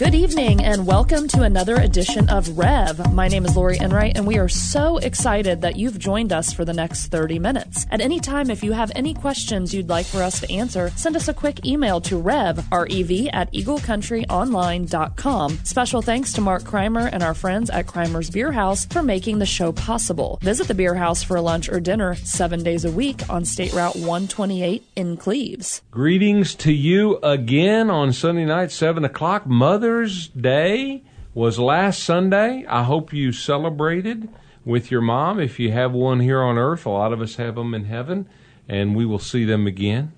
Good evening and welcome to another edition of Rev. My name is Lori Enright and we are so excited that you've joined us for the next 30 minutes. At any time, if you have any questions you'd like for us to answer, send us a quick email to rev, R-E-V, at eaglecountryonline.com. Special thanks to Mark Kreimer and our friends at Kreimer's Beer House for making the show possible. Visit the Beer House for lunch or dinner seven days a week on State Route 128 in Cleves. Greetings to you again on Sunday night, 7 o'clock. Mother Mother's Day was last Sunday. I hope you celebrated with your mom. If you have one here on earth, a lot of us have them in heaven, and we will see them again.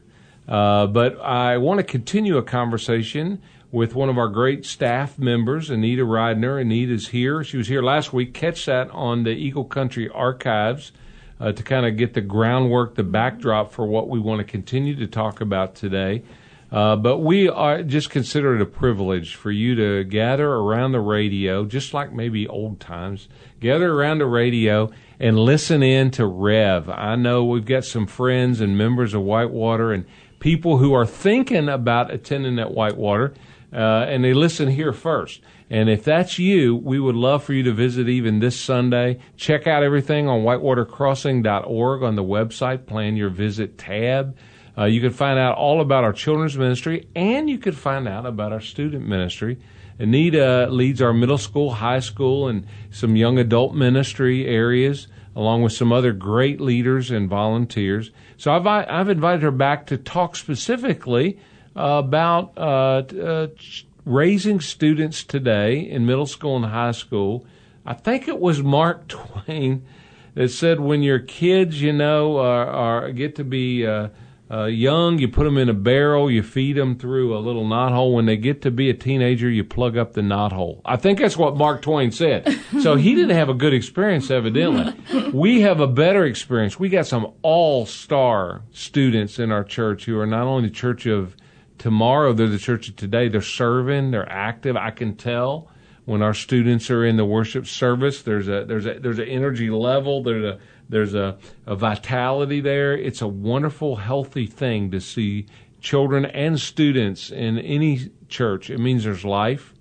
Uh, but I want to continue a conversation with one of our great staff members, Anita Ridner. Anita's here. She was here last week. Catch that on the Eagle Country Archives uh, to kind of get the groundwork, the backdrop for what we want to continue to talk about today. Uh, but we are just consider it a privilege for you to gather around the radio, just like maybe old times, gather around the radio and listen in to Rev. I know we've got some friends and members of Whitewater and people who are thinking about attending at Whitewater, uh, and they listen here first. And if that's you, we would love for you to visit even this Sunday. Check out everything on whitewatercrossing.org on the website. Plan your visit tab. Uh, you can find out all about our children's ministry and you can find out about our student ministry. Anita leads our middle school, high school, and some young adult ministry areas, along with some other great leaders and volunteers. So I've, I've invited her back to talk specifically uh, about uh, uh, raising students today in middle school and high school. I think it was Mark Twain that said, when your kids, you know, are, are get to be uh, young, you put them in a barrel, you feed them through a little knot hole. When they get to be a teenager, you plug up the knot hole. I think that's what Mark Twain said. So he didn't have a good experience, evidently. We have a better experience. We got some all star students in our church who are not only the church of tomorrow, they're the church of today. They're serving, they're active. I can tell when our students are in the worship service. There's a there's a there's an energy level. There's a there's a, a vitality there. It's a wonderful, healthy thing to see children and students in any church. It means there's life,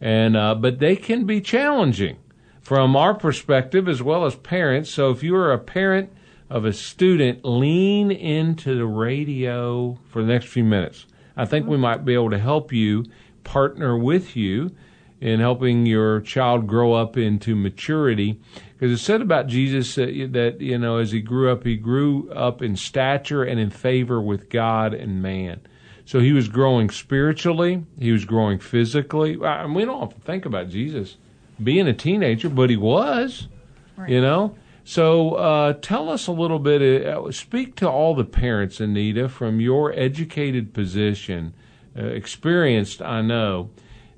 and uh, but they can be challenging from our perspective as well as parents. So if you are a parent of a student, lean into the radio for the next few minutes. I think we might be able to help you, partner with you in helping your child grow up into maturity because it said about Jesus that, you know, as he grew up, he grew up in stature and in favor with God and man. So he was growing spiritually, he was growing physically. And we don't often think about Jesus being a teenager, but he was, right. you know. So uh, tell us a little bit, uh, speak to all the parents, Anita, from your educated position, uh, experienced, I know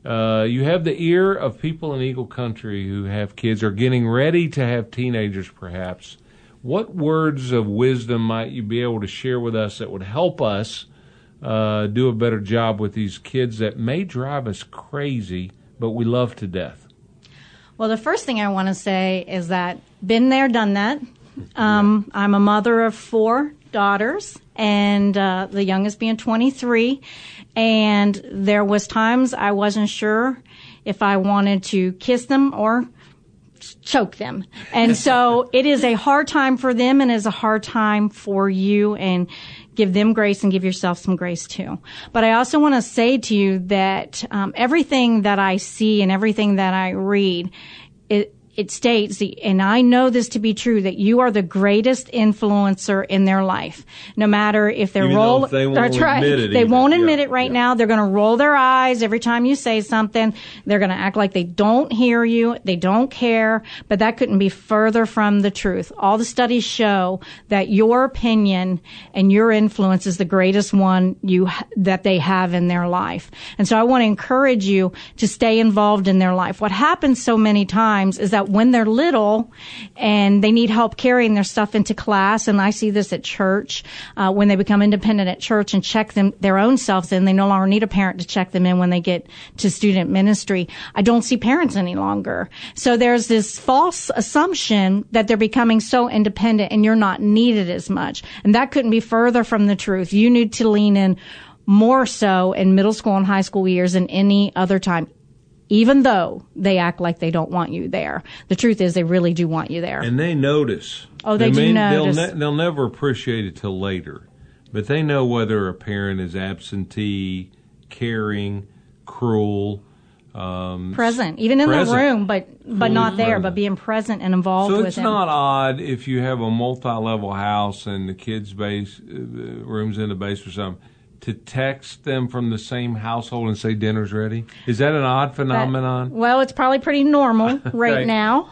uh, you have the ear of people in Eagle Country who have kids or getting ready to have teenagers, perhaps. What words of wisdom might you be able to share with us that would help us uh, do a better job with these kids that may drive us crazy, but we love to death? Well, the first thing I want to say is that been there, done that. Um, I'm a mother of four daughters, and uh, the youngest being 23. And there was times I wasn't sure if I wanted to kiss them or choke them. And so it is a hard time for them and is a hard time for you and give them grace and give yourself some grace too. But I also want to say to you that um, everything that I see and everything that I read, it, it states, and I know this to be true, that you are the greatest influencer in their life. No matter if they're roll, they that's right. they either. won't admit yeah. it right yeah. now. They're going to roll their eyes every time you say something. They're going to act like they don't hear you. They don't care. But that couldn't be further from the truth. All the studies show that your opinion and your influence is the greatest one you that they have in their life. And so I want to encourage you to stay involved in their life. What happens so many times is that that when they're little and they need help carrying their stuff into class, and I see this at church, uh, when they become independent at church and check them their own selves in, they no longer need a parent to check them in when they get to student ministry. I don't see parents any longer. So there's this false assumption that they're becoming so independent and you're not needed as much. And that couldn't be further from the truth. You need to lean in more so in middle school and high school years than any other time even though they act like they don't want you there. The truth is, they really do want you there. And they notice. Oh, they do notice. They'll, ne- they'll never appreciate it till later, but they know whether a parent is absentee, caring, cruel, um, present, even in present. the room, but but not there, present. but being present and involved So it's not odd if you have a multi-level house and the kids' base uh, rooms in the base or something to text them from the same household and say dinner's ready. Is that an odd phenomenon? well, it's probably pretty normal right, Right. now,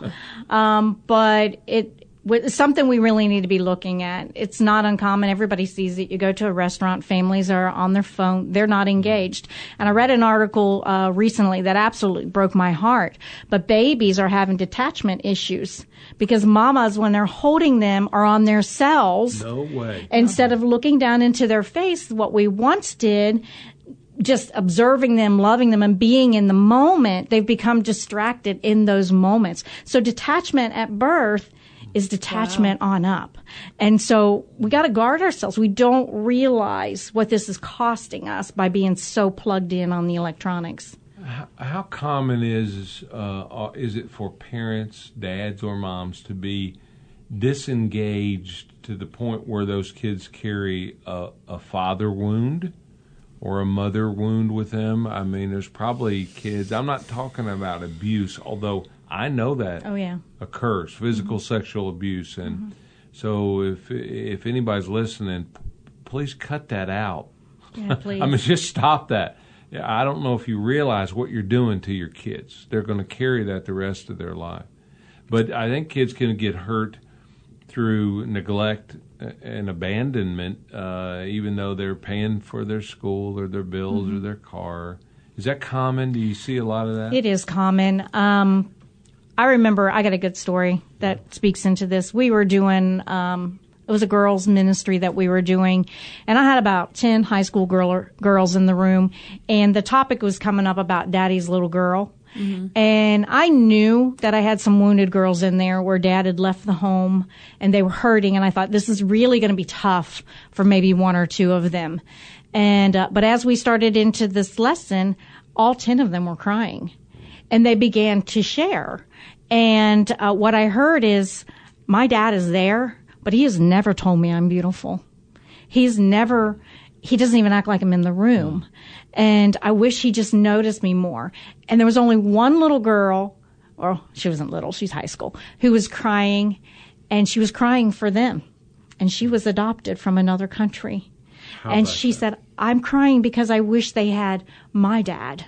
um, but it it's something we really need to be looking at. It's not uncommon. Everybody sees it. You go to a restaurant, families are on their phone. They're not engaged. And I read an article uh, recently that absolutely broke my heart. But babies are having detachment issues because mamas, when they're holding them, are on their cells no way. instead of looking down into their face, what we once did, just observing them, loving them, and being in the moment, they've become distracted in those moments. So detachment at birth is detachment on up. And so we got to guard ourselves. We don't realize what this is costing us by being so plugged in on the electronics. How common is uh, uh, is it for parents, dads or moms, to be disengaged to the point where those kids carry a, a father wound or a mother wound with them? I mean, there's probably kids. I'm not talking about abuse, although I know that Oh yeah. occurs, physical sexual abuse, and so if if anybody's listening, p- please cut that out. Yeah, please. I mean, just stop that. Yeah, I don't know if you realize what you're doing to your kids. They're going to carry that the rest of their life. But I think kids can get hurt through neglect and abandonment, uh, even though they're paying for their school or their bills or their car. Is that common? Do you see a lot of that? It is common. Um, I remember I got a good story that speaks into this. We were doing um, it was a girls ministry that we were doing, and I had about ten high school girl, girls in the room, and the topic was coming up about daddy's little girl. And I knew that I had some wounded girls in there where dad had left the home and they were hurting. And I thought this is really going to be tough for maybe one or two of them. And, uh, but as we started into this lesson, all 10 of them were crying and they began to share. And uh, what I heard is, my dad is there, but he has never told me I'm beautiful. He's never, he doesn't even act like I'm in the room. And I wish he just noticed me more. And there was only one little girl, or she wasn't little, she's high school, who was crying, and she was crying for them. And she was adopted from another country. and she that? said, I'm crying because I wish they had my dad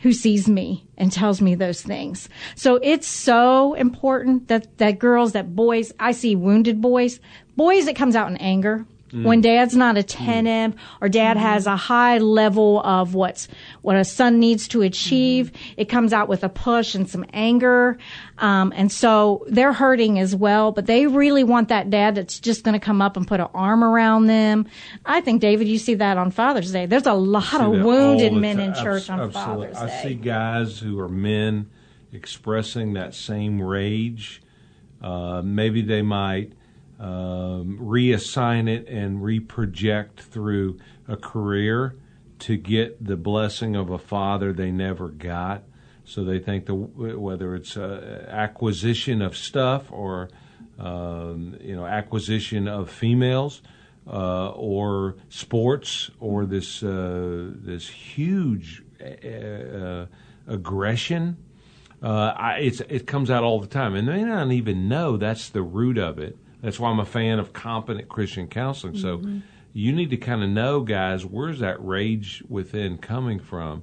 who sees me and tells me those things. So it's so important that, that girls, that boys, I see wounded boys, boys, it comes out in anger. When dad's not attentive or dad has a high level of what's, what a son needs to achieve, it comes out with a push and some anger. Um, and so they're hurting as well, but they really want that dad that's just going to come up and put an arm around them. I think, David, you see that on Father's Day. There's a lot of wounded men in church on absolutely. Father's Day. I see guys who are men expressing that same rage. Uh, maybe they might um, reassign it and reproject through a career to get the blessing of a father they never got. So they think the whether it's uh, acquisition of stuff or um, you know acquisition of females uh, or sports or this uh, this huge uh, aggression. Uh, I, it's it comes out all the time, and they don't even know that's the root of it. That's why I'm a fan of competent Christian counseling. So you need to kind of know, guys, where's that rage within coming from,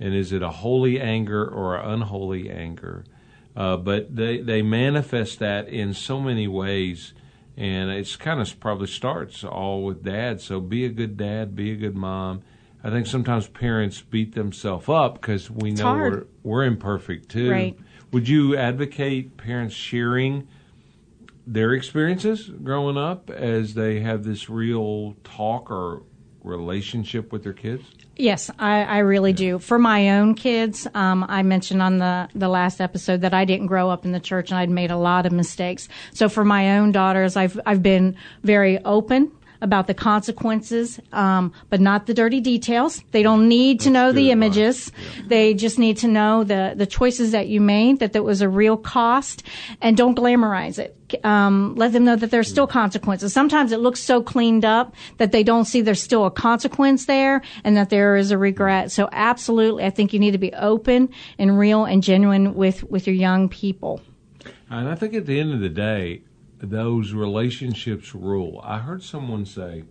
and is it a holy anger or an unholy anger? Uh, but they they manifest that in so many ways, and it's kind of probably starts all with dad. So be a good dad, be a good mom. I think sometimes parents beat themselves up because we know hard. we're we're imperfect too. Right. Would you advocate parents sharing their experiences growing up as they have this real talk or relationship with their kids? Yes, I, I really do. For my own kids, um, I mentioned on the, the last episode that I didn't grow up in the church and I'd made a lot of mistakes. So for my own daughters, I've I've been very open. About the consequences, um, but not the dirty details. They don't need to know the images. Yeah. They just need to know the, the choices that you made, that there was a real cost, and don't glamorize it. Um, let them know that there's still consequences. Sometimes it looks so cleaned up that they don't see there's still a consequence there and that there is a regret. So absolutely, I think you need to be open and real and genuine with, with your young people. And I think at the end of the day, those relationships rule. I heard someone say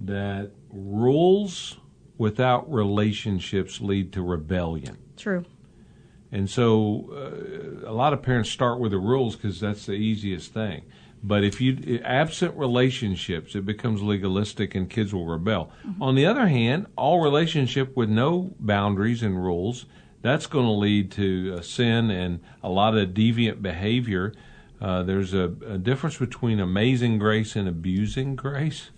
that rules without relationships lead to rebellion. True. And so uh, a lot of parents start with the rules because that's the easiest thing. But if you absent relationships, it becomes legalistic and kids will rebel. Mm-hmm. On the other hand, all relationship with no boundaries and rules, that's going to lead to uh, sin and a lot of deviant behavior uh, there's a, a, difference between amazing grace and abusing grace.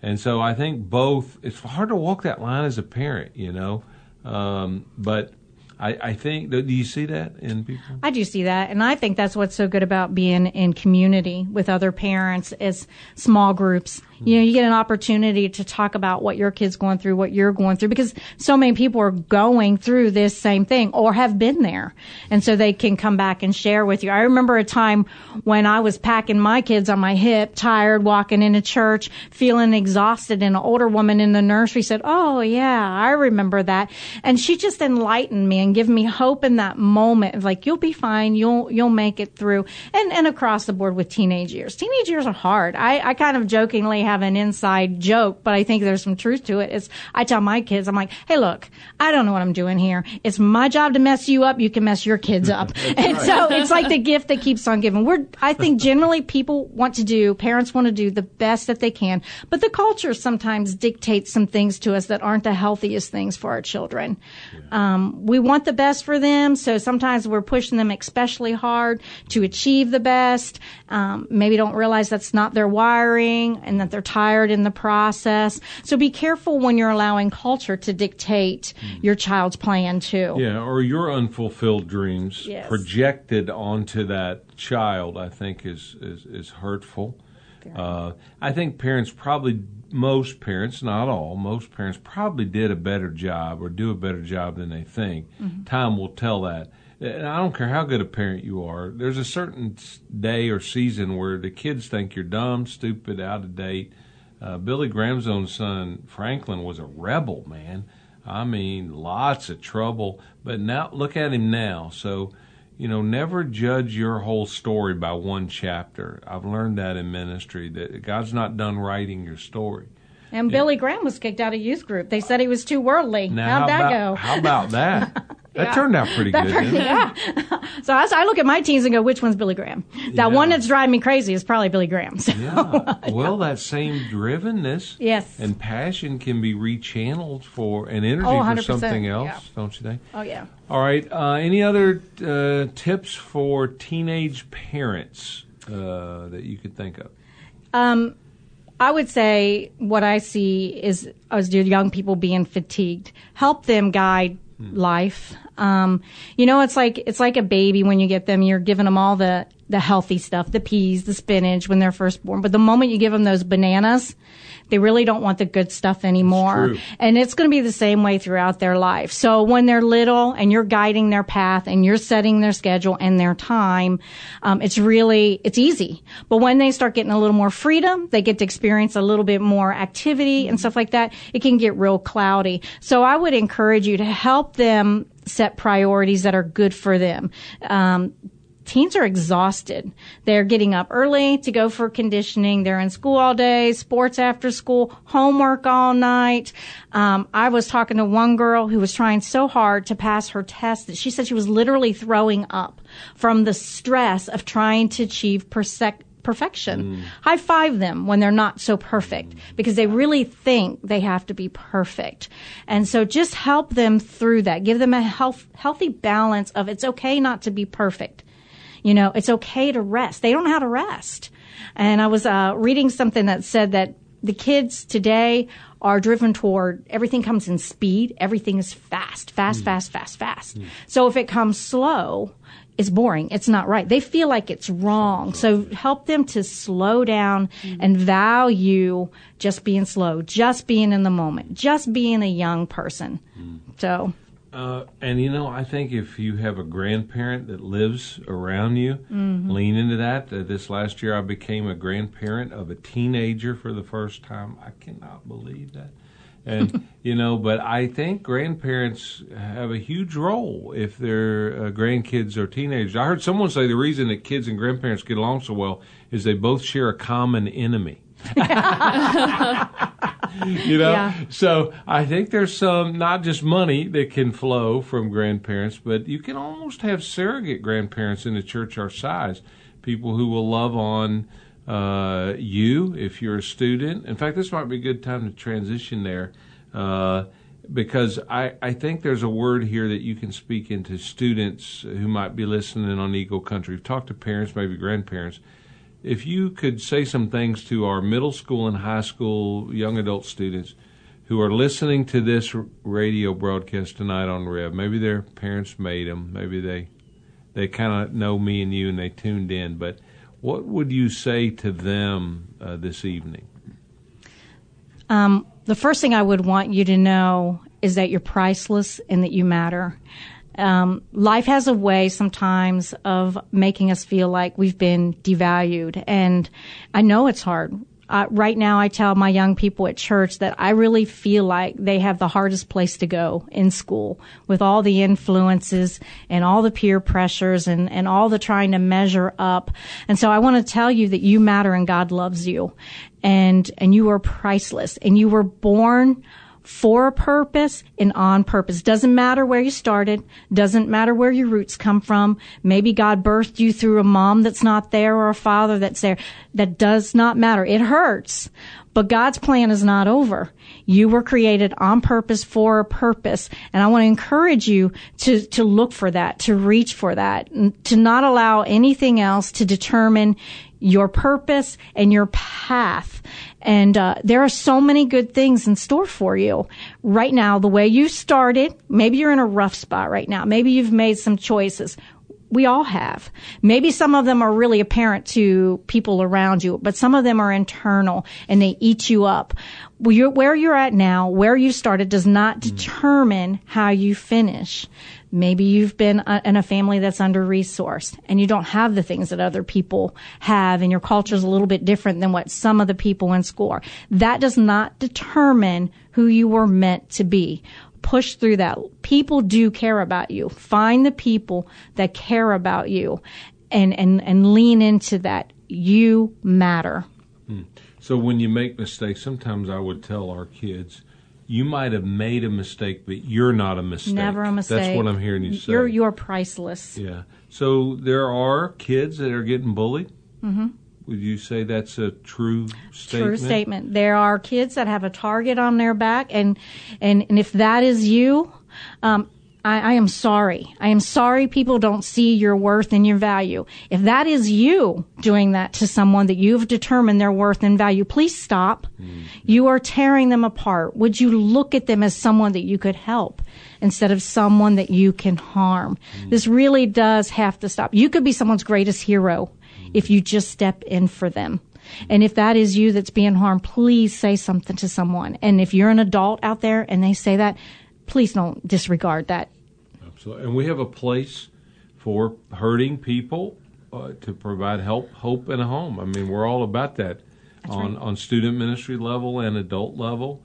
And so I think both, it's hard to walk that line as a parent, you know. Um, but I, I think, do you see that in people? I do see that. And I think that's what's so good about being in community with other parents is small groups you know, you get an opportunity to talk about what your kid's going through, what you're going through, because so many people are going through this same thing or have been there. And so they can come back and share with you. I remember a time when I was packing my kids on my hip, tired, walking into church, feeling exhausted, and an older woman in the nursery said, Oh, yeah, I remember that. And she just enlightened me and gave me hope in that moment like, you'll be fine. You'll, you'll make it through. And, and across the board with teenage years. Teenage years are hard. I, I kind of jokingly have an inside joke, but I think there's some truth to it. Is I tell my kids, I'm like, hey, look, I don't know what I'm doing here. It's my job to mess you up. You can mess your kids up. and right. so it's like the gift that keeps on giving. We're, I think generally people want to do, parents want to do the best that they can, but the culture sometimes dictates some things to us that aren't the healthiest things for our children. Yeah. Um, we want the best for them, so sometimes we're pushing them especially hard to achieve the best. Um, maybe don't realize that's not their wiring and that they're tired in the process. So be careful when you're allowing culture to dictate mm. your child's plan too. Yeah, or your unfulfilled dreams yes. projected onto that child, I think is is, is hurtful. Uh, I think parents probably, most parents, not all, most parents probably did a better job or do a better job than they think. Mm-hmm. Time will tell that and I don't care how good a parent you are, there's a certain day or season where the kids think you're dumb, stupid, out of date. Uh, Billy Graham's own son, Franklin, was a rebel, man. I mean, lots of trouble. But now, look at him now. So, you know, never judge your whole story by one chapter. I've learned that in ministry, that God's not done writing your story. And Billy Graham was kicked out of youth group. They said he was too worldly. Now, How'd how that about, go? How about that? That yeah. turned out pretty that good. Pretty, yeah. so I, I, look at my teens and go, which one's Billy Graham? That yeah. one that's driving me crazy is probably Billy Graham. So, yeah. Well, that same drivenness yes. and passion can be rechanneled for an energy oh, for something else, don't you think? Oh, yeah. All right. Uh, any other uh, tips for teenage parents uh, that you could think of? Um, I would say what I see is as young people being fatigued. Help them guide life. Um, you know, it's like it's like a baby when you get them. You're giving them all the the healthy stuff, the peas, the spinach when they're first born. But the moment you give them those bananas, they really don't want the good stuff anymore. And it's going to be the same way throughout their life. So when they're little and you're guiding their path and you're setting their schedule and their time, um, it's really, it's easy. But when they start getting a little more freedom, they get to experience a little bit more activity and stuff like that, it can get real cloudy. So I would encourage you to help them set priorities that are good for them. Um, teens are exhausted. They're getting up early to go for conditioning. They're in school all day, sports after school, homework all night. Um, I was talking to one girl who was trying so hard to pass her test that she said she was literally throwing up from the stress of trying to achieve perfection. Mm. High five them when they're not so perfect because they really think they have to be perfect. And so just help them through that. Give them a health, healthy balance of it's okay not to be perfect. You know, it's okay to rest. They don't know how to rest. And I was uh, reading something that said that the kids today are driven toward everything comes in speed. Everything is fast, fast, mm. fast, fast, fast. Mm. So if it comes slow, it's boring. It's not right. They feel like it's wrong. So help them to slow down mm. and value just being slow, just being in the moment, just being a young person. Mm. So uh, and you know, I think if you have a grandparent that lives around you, mm-hmm. lean into that. Uh, this last year, I became a grandparent of a teenager for the first time. I cannot believe that. And you know, but I think grandparents have a huge role if their uh, grandkids are teenagers. I heard someone say the reason that kids and grandparents get along so well is they both share a common enemy. you know yeah. so i think there's some not just money that can flow from grandparents but you can almost have surrogate grandparents in a church our size people who will love on uh, you if you're a student in fact this might be a good time to transition there uh, because I, I think there's a word here that you can speak into students who might be listening on Eagle Country. We've talked to parents, maybe grandparents if you could say some things to our middle school and high school young adult students who are listening to this radio broadcast tonight on Rev, maybe their parents made them, maybe they they kind of know me and you and they tuned in, but what would you say to them uh, this evening? Um, the first thing I would want you to know is that you're priceless and that you matter. Um, life has a way sometimes of making us feel like we've been devalued. And I know it's hard. Uh, right now, I tell my young people at church that I really feel like they have the hardest place to go in school with all the influences and all the peer pressures and, and all the trying to measure up. And so I want to tell you that you matter and God loves you and, and you are priceless and you were born for a purpose and on purpose. Doesn't matter where you started. Doesn't matter where your roots come from. Maybe God birthed you through a mom that's not there or a father that's there. That does not matter. It hurts, but God's plan is not over. You were created on purpose for a purpose. And I want to encourage you to, to look for that, to reach for that, to not allow anything else to determine your purpose and your path. And uh, there are so many good things in store for you right now. The way you started, maybe you're in a rough spot right now. Maybe you've made some choices. We all have. Maybe some of them are really apparent to people around you, but some of them are internal and they eat you up. Where you're at now, where you started does not determine how you finish. Maybe you've been uh, in a family that's under resourced and you don't have the things that other people have and your culture is a little bit different than what some of the people in school are. That does not determine who you were meant to be. Push through that. People do care about you. Find the people that care about you and, and, and lean into that. You matter. Hmm. So when you make mistakes, sometimes I would tell our kids, you might have made a mistake, but you're not a mistake. Never a mistake. That's what I'm hearing you say. You're you're priceless. Yeah. So there are kids that are getting bullied. Mm-hmm. Would you say that's a true statement? True statement. There are kids that have a target on their back, and and, and if that is you, um, I, I, am sorry. I am sorry people don't see your worth and your value. If that is you doing that to someone that you've determined their worth and value, please stop. Mm. You are tearing them apart. Would you look at them as someone that you could help instead of someone that you can harm? Mm. This really does have to stop. You could be someone's greatest hero mm. if you just step in for them. And if that is you that's being harmed, please say something to someone. And if you're an adult out there and they say that, please don't disregard that Absolutely. And we have a place for hurting people uh, to provide help, hope, and a home. I mean, we're all about that That's on, right. on student ministry level and adult level.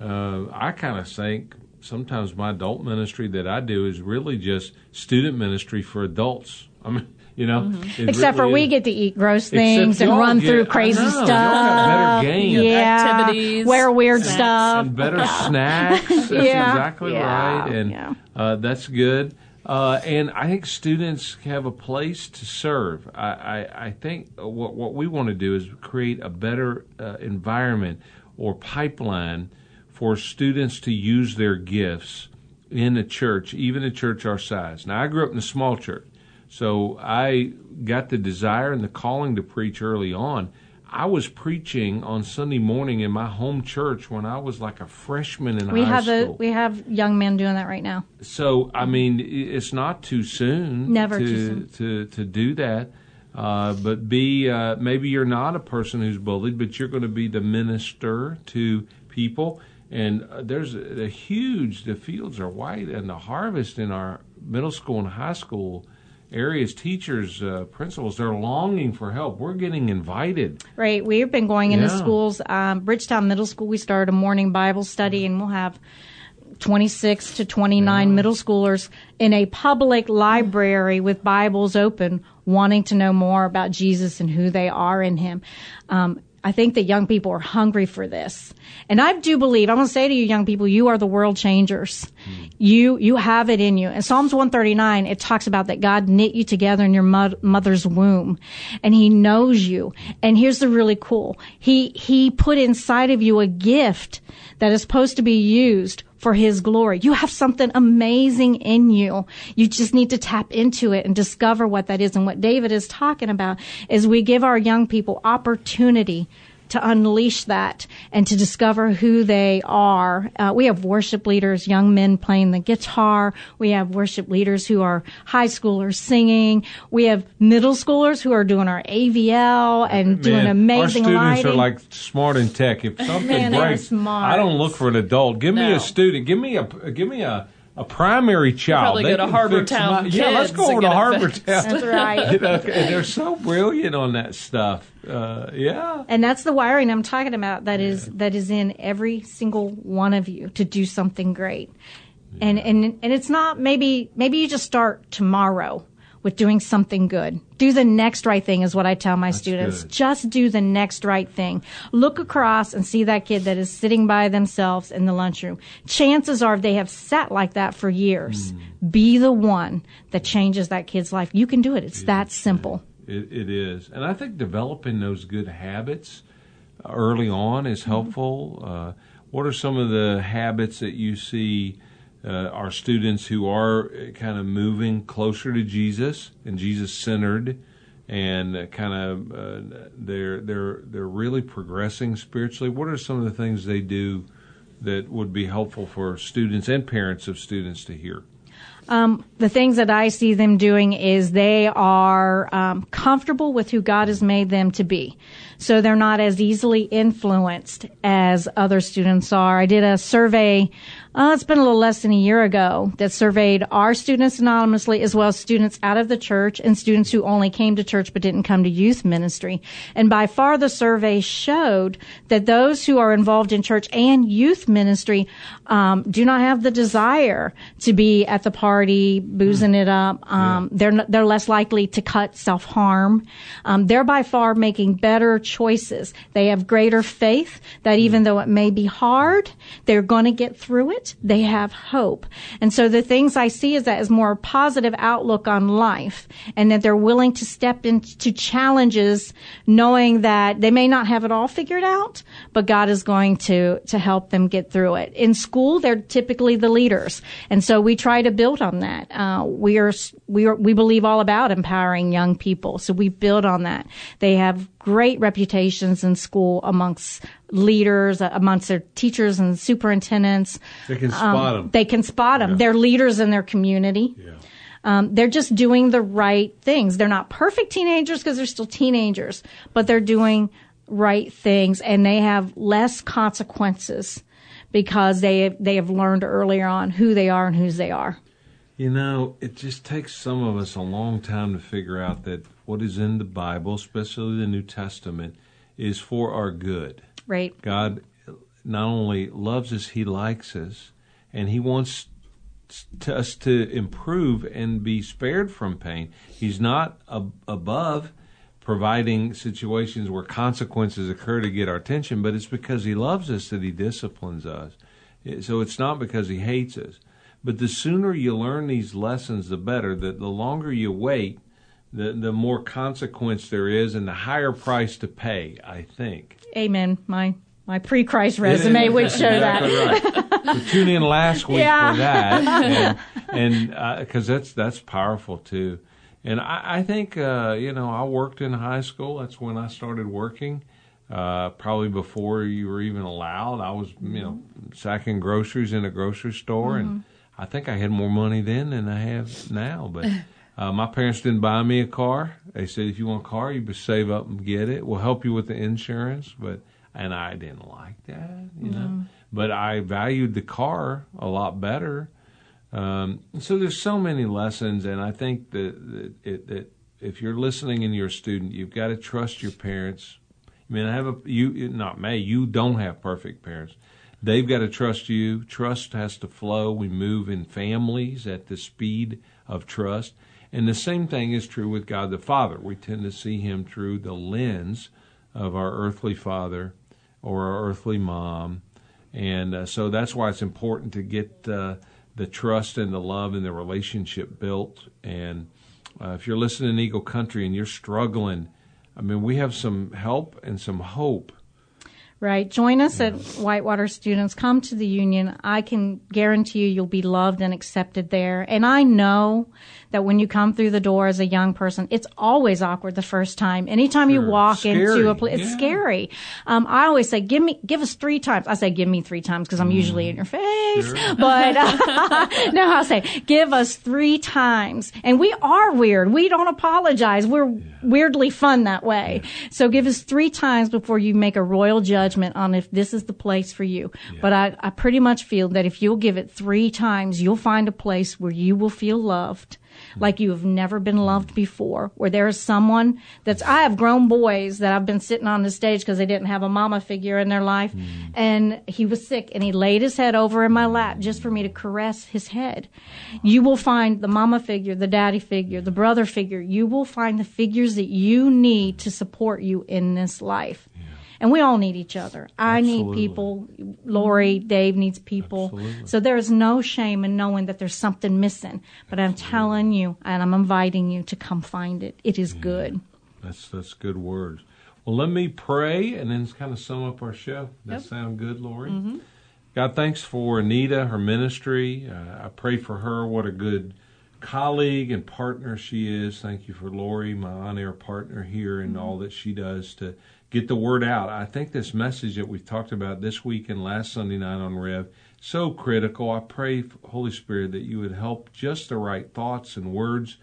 Uh, I kind of think sometimes my adult ministry that I do is really just student ministry for adults. I mean, you know, mm-hmm. except really for we get to eat gross things and run get, through crazy stuff. better game. Yeah, activities, wear weird snacks. stuff, and better snacks. That's yeah. exactly yeah. right, and yeah. uh, that's good. Uh, and I think students have a place to serve. I, I, I think what what we want to do is create a better uh, environment or pipeline for students to use their gifts in a church, even a church our size. Now, I grew up in a small church. So I got the desire and the calling to preach early on. I was preaching on Sunday morning in my home church when I was like a freshman in We high have school. a we have young men doing that right now. So I mean, it's not too soon. Never to, too soon. to to do that. Uh, but be uh, maybe you're not a person who's bullied, but you're going to be the minister to people. And uh, there's a, a huge. The fields are white, and the harvest in our middle school and high school areas, teachers, uh, principals, they're longing for help. We're getting invited. Right. We've been going into Yeah. schools. Um, Bridgetown Middle School, we started a morning Bible study, and we'll have 26 to 29 middle schoolers in a public library with Bibles open, wanting to know more about Jesus and who they are in Him. Um, I think that young people are hungry for this. And I do believe, I want to say to you young people, you are the world changers. Hmm. You, you have it in you. In Psalms 139, it talks about that God knit you together in your mo- mother's womb and he knows you. And here's the really cool. He, he put inside of you a gift that is supposed to be used for his glory. You have something amazing in you. You just need to tap into it and discover what that is. And what David is talking about is we give our young people opportunity to unleash that and to discover who they are. Uh, we have worship leaders, young men playing the guitar. We have worship leaders who are high schoolers singing. We have middle schoolers who are doing our AVL and doing Man, amazing Our students lighting. are like smart in tech. If something Man, breaks, smart. I don't look for an adult. Give me No. a student. Give me a give me a, a primary child. probably They go to can Harbor Town my- yeah, let's go over to get Harbor fixed. Town. That's right. You know, and they're so brilliant on that stuff. Uh, yeah. And that's the wiring I'm talking about. That is that is in every single one of you to do something great. And and and it's not maybe maybe you just start tomorrow with doing something good. Do the next right thing is what I tell my students. good. Just do the next right thing. Look across and see that kid that is sitting by themselves in the lunchroom. Chances are they have sat like that for years. Be the one that changes that kid's life. You can do it. It's that simple. It, it is, and I think developing those good habits early on is helpful. Uh, what are some of the habits that you see uh, our students who are kind of moving closer to Jesus and Jesus centered, and uh, kind of uh, they're they're they're really progressing spiritually? What are some of the things they do that would be helpful for students and parents of students to hear? Um, the things that I see them doing is they are um, comfortable with who God has made them to be. So they're not as easily influenced as other students are. I did a survey, uh, it's been a little less than a year ago, that surveyed our students anonymously as well as students out of the church and students who only came to church but didn't come to youth ministry. And by far the survey showed that those who are involved in church and youth ministry um, do not have the desire to be at the party, boozing it up. Um, They're they're less likely to cut self harm. Um, they're by far making better choices. They have greater faith that even though it may be hard, they're going to get through it. They have hope, and so the things I see is that is more positive outlook on life, and that they're willing to step into challenges, knowing that they may not have it all figured out, but God is going to to help them get through it. In school, they're typically the leaders, and so we try to build on that. Uh, we are we are we believe all about empowering young people, so we build on that. They have great reputations in school amongst leaders, uh, amongst their teachers and superintendents. They can spot them. They can spot them. They're leaders in their community. yeah. Um, they're just doing the right things. They're not perfect teenagers because they're still teenagers, but they're doing right things and they have less consequences because they they have learned earlier on who they are and whose they are. You know, it just takes some of us a long time to figure out that what is in the Bible, especially the New Testament, is for our good. Right. God not only loves us, He likes us, and He wants to us to improve and be spared from pain. He's not ab- above providing situations where consequences occur to get our attention, but it's because He loves us that He disciplines us. So it's not because He hates us. But the sooner you learn these lessons, the better. The, the longer you wait, the, the more consequence there is and the higher price to pay, I think. Amen. My my pre-Christ resume would show that. Right. so tune in last week Yeah. for that, and because that's that's powerful too. And I, I think uh, you know I worked in high school. That's when I started working. Uh, probably before you were even allowed, I was, you know, sacking groceries in a grocery store, and I think I had more money then than I have now. But uh, my parents didn't buy me a car. They said, if you want a car, you just save up and get it. We'll help you with the insurance. But and I didn't like that, you know. But I valued the car a lot better. Um, so there's so many lessons, and I think that, that, it, that if you're listening and you're a student, you've got to trust your parents. I mean, I have a you not me. You don't have perfect parents. They've got to trust you. Trust has to flow. We move in families at the speed of trust. And the same thing is true with God the Father. We tend to see Him through the lens of our earthly father or our earthly mom. And uh, so that's why it's important to get uh, the trust and the love and the relationship built. And uh, if you're listening in Eagle Country and you're struggling, I mean, we have some help and some hope. Right. Join us at Whitewater Students. Come to the union. I can guarantee you you'll be loved and accepted there. And I know that when you come through the door as a young person, it's always awkward the first time. Anytime Sure. you walk Scary. into a place, it's Yeah. scary. Um, I always say, give me, give us three times. I say, give me three times because I'm usually in your face. Mm. Sure. But uh, no, I say, give us three times. And we are weird. We don't apologize. We're weirdly fun that way. So give us three times before you make a royal judgment on if this is the place for you. But I, I pretty much feel that if you'll give it three times, you'll find a place where you will feel loved hmm. like you have never been loved before, where there is someone that's, I have grown boys that I've been sitting on the stage because they didn't have a mama figure in their life. Hmm. And he was sick and he laid his head over in my lap just for me to caress his head. You will find the mama figure, the daddy figure, the brother figure. You will find the figures that you need to support you in this life. And we all need each other. I need people. Lori, Dave needs people. Absolutely. So there is no shame in knowing that there's something missing. But I'm telling you, and I'm inviting you to come find it. It is mm. good. That's that's good words. Well, let me pray and then kind of sum up our show. That sound good, Lori? Mm-hmm. God, thanks for Anita, her ministry. Uh, I pray for her. What a good colleague and partner she is. Thank you for Lori, my on-air partner here, and mm-hmm. all that she does to get the word out. I think this message that we've talked about this week and last Sunday night on Rev so critical. I pray, Holy Spirit, that you would help just the right thoughts and words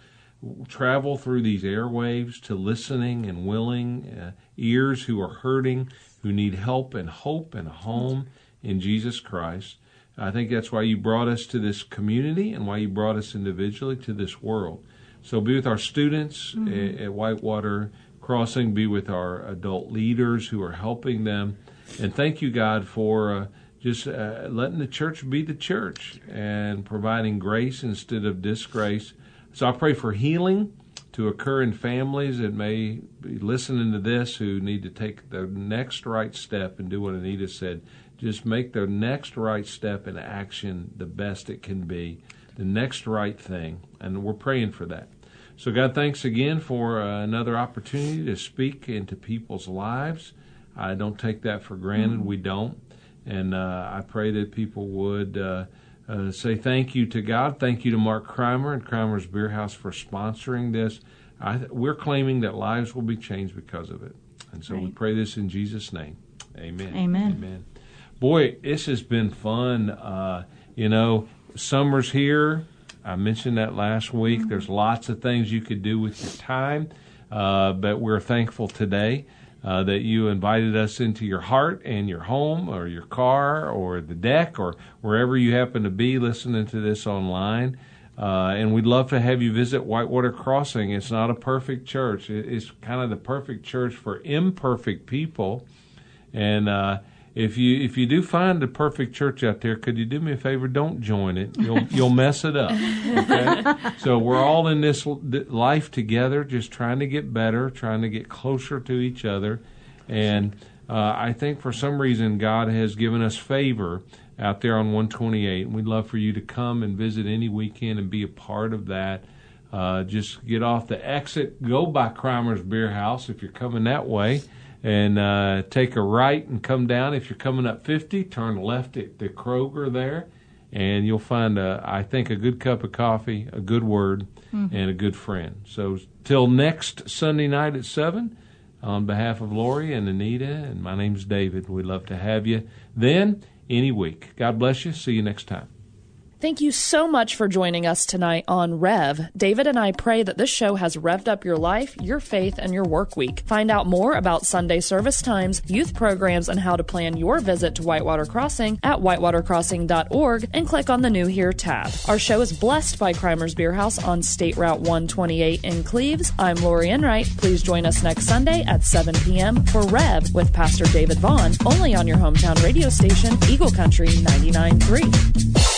travel through these airwaves to listening and willing uh, ears who are hurting, who need help and hope and a home in Jesus Christ. I think that's why you brought us to this community and why you brought us individually to this world. So be with our students at, at Whitewater Crossing, be with our adult leaders who are helping them. And thank you, God, for uh, just uh, letting the church be the church and providing grace instead of disgrace. So I pray for healing to occur in families that may be listening to this who need to take the next right step and do what Anita said. Just make the next right step in action the best it can be, the next right thing. And we're praying for that. So, God, thanks again for uh, another opportunity to speak into people's lives. I don't take that for granted. We don't. And uh, I pray that people would uh, uh, say thank you to God. Thank you to Mark Kreimer and Kreimer's Beer House for sponsoring this. I, we're claiming that lives will be changed because of it. And so we pray this in Jesus' name. Amen. Amen. Amen. Boy, this has been fun. Uh, you know, summer's here. I mentioned that last week. There's lots of things you could do with your time, uh, but we're thankful today uh, that you invited us into your heart and your home or your car or the deck or wherever you happen to be listening to this online. Uh, and we'd love to have you visit Whitewater Crossing. It's not a perfect church. It's kind of the perfect church for imperfect people. And uh, if you if you do find a perfect church out there, could you do me a favor? Don't join it. You'll you'll mess it up. Okay. so we're all in this life together, just trying to get better, trying to get closer to each other, and uh, I think for some reason God has given us favor out there on 128. And we'd love for you to come and visit any weekend and be a part of that. Uh, just get off the exit, go by Kreimer's Beer House if you're coming that way, and uh, take a right and come down. If you're coming up 50, turn left at the Kroger there, and you'll find, a, I think, a good cup of coffee, a good word, and a good friend. So till next Sunday night at 7, on behalf of Lori and Anita, and my name's David. We'd love to have you then any week. God bless you. See you next time. Thank you so much for joining us tonight on Rev. David and I pray that this show has revved up your life, your faith, and your work week. Find out more about Sunday service times, youth programs, and how to plan your visit to Whitewater Crossing at whitewatercrossing.org and click on the New Here tab. Our show is blessed by Kreimer's Beer House on State Route 128 in Cleves. I'm Lori Enright. Please join us next Sunday at 7 p.m. for Rev with Pastor David Vaughan, only on your hometown radio station, Eagle Country 99.3.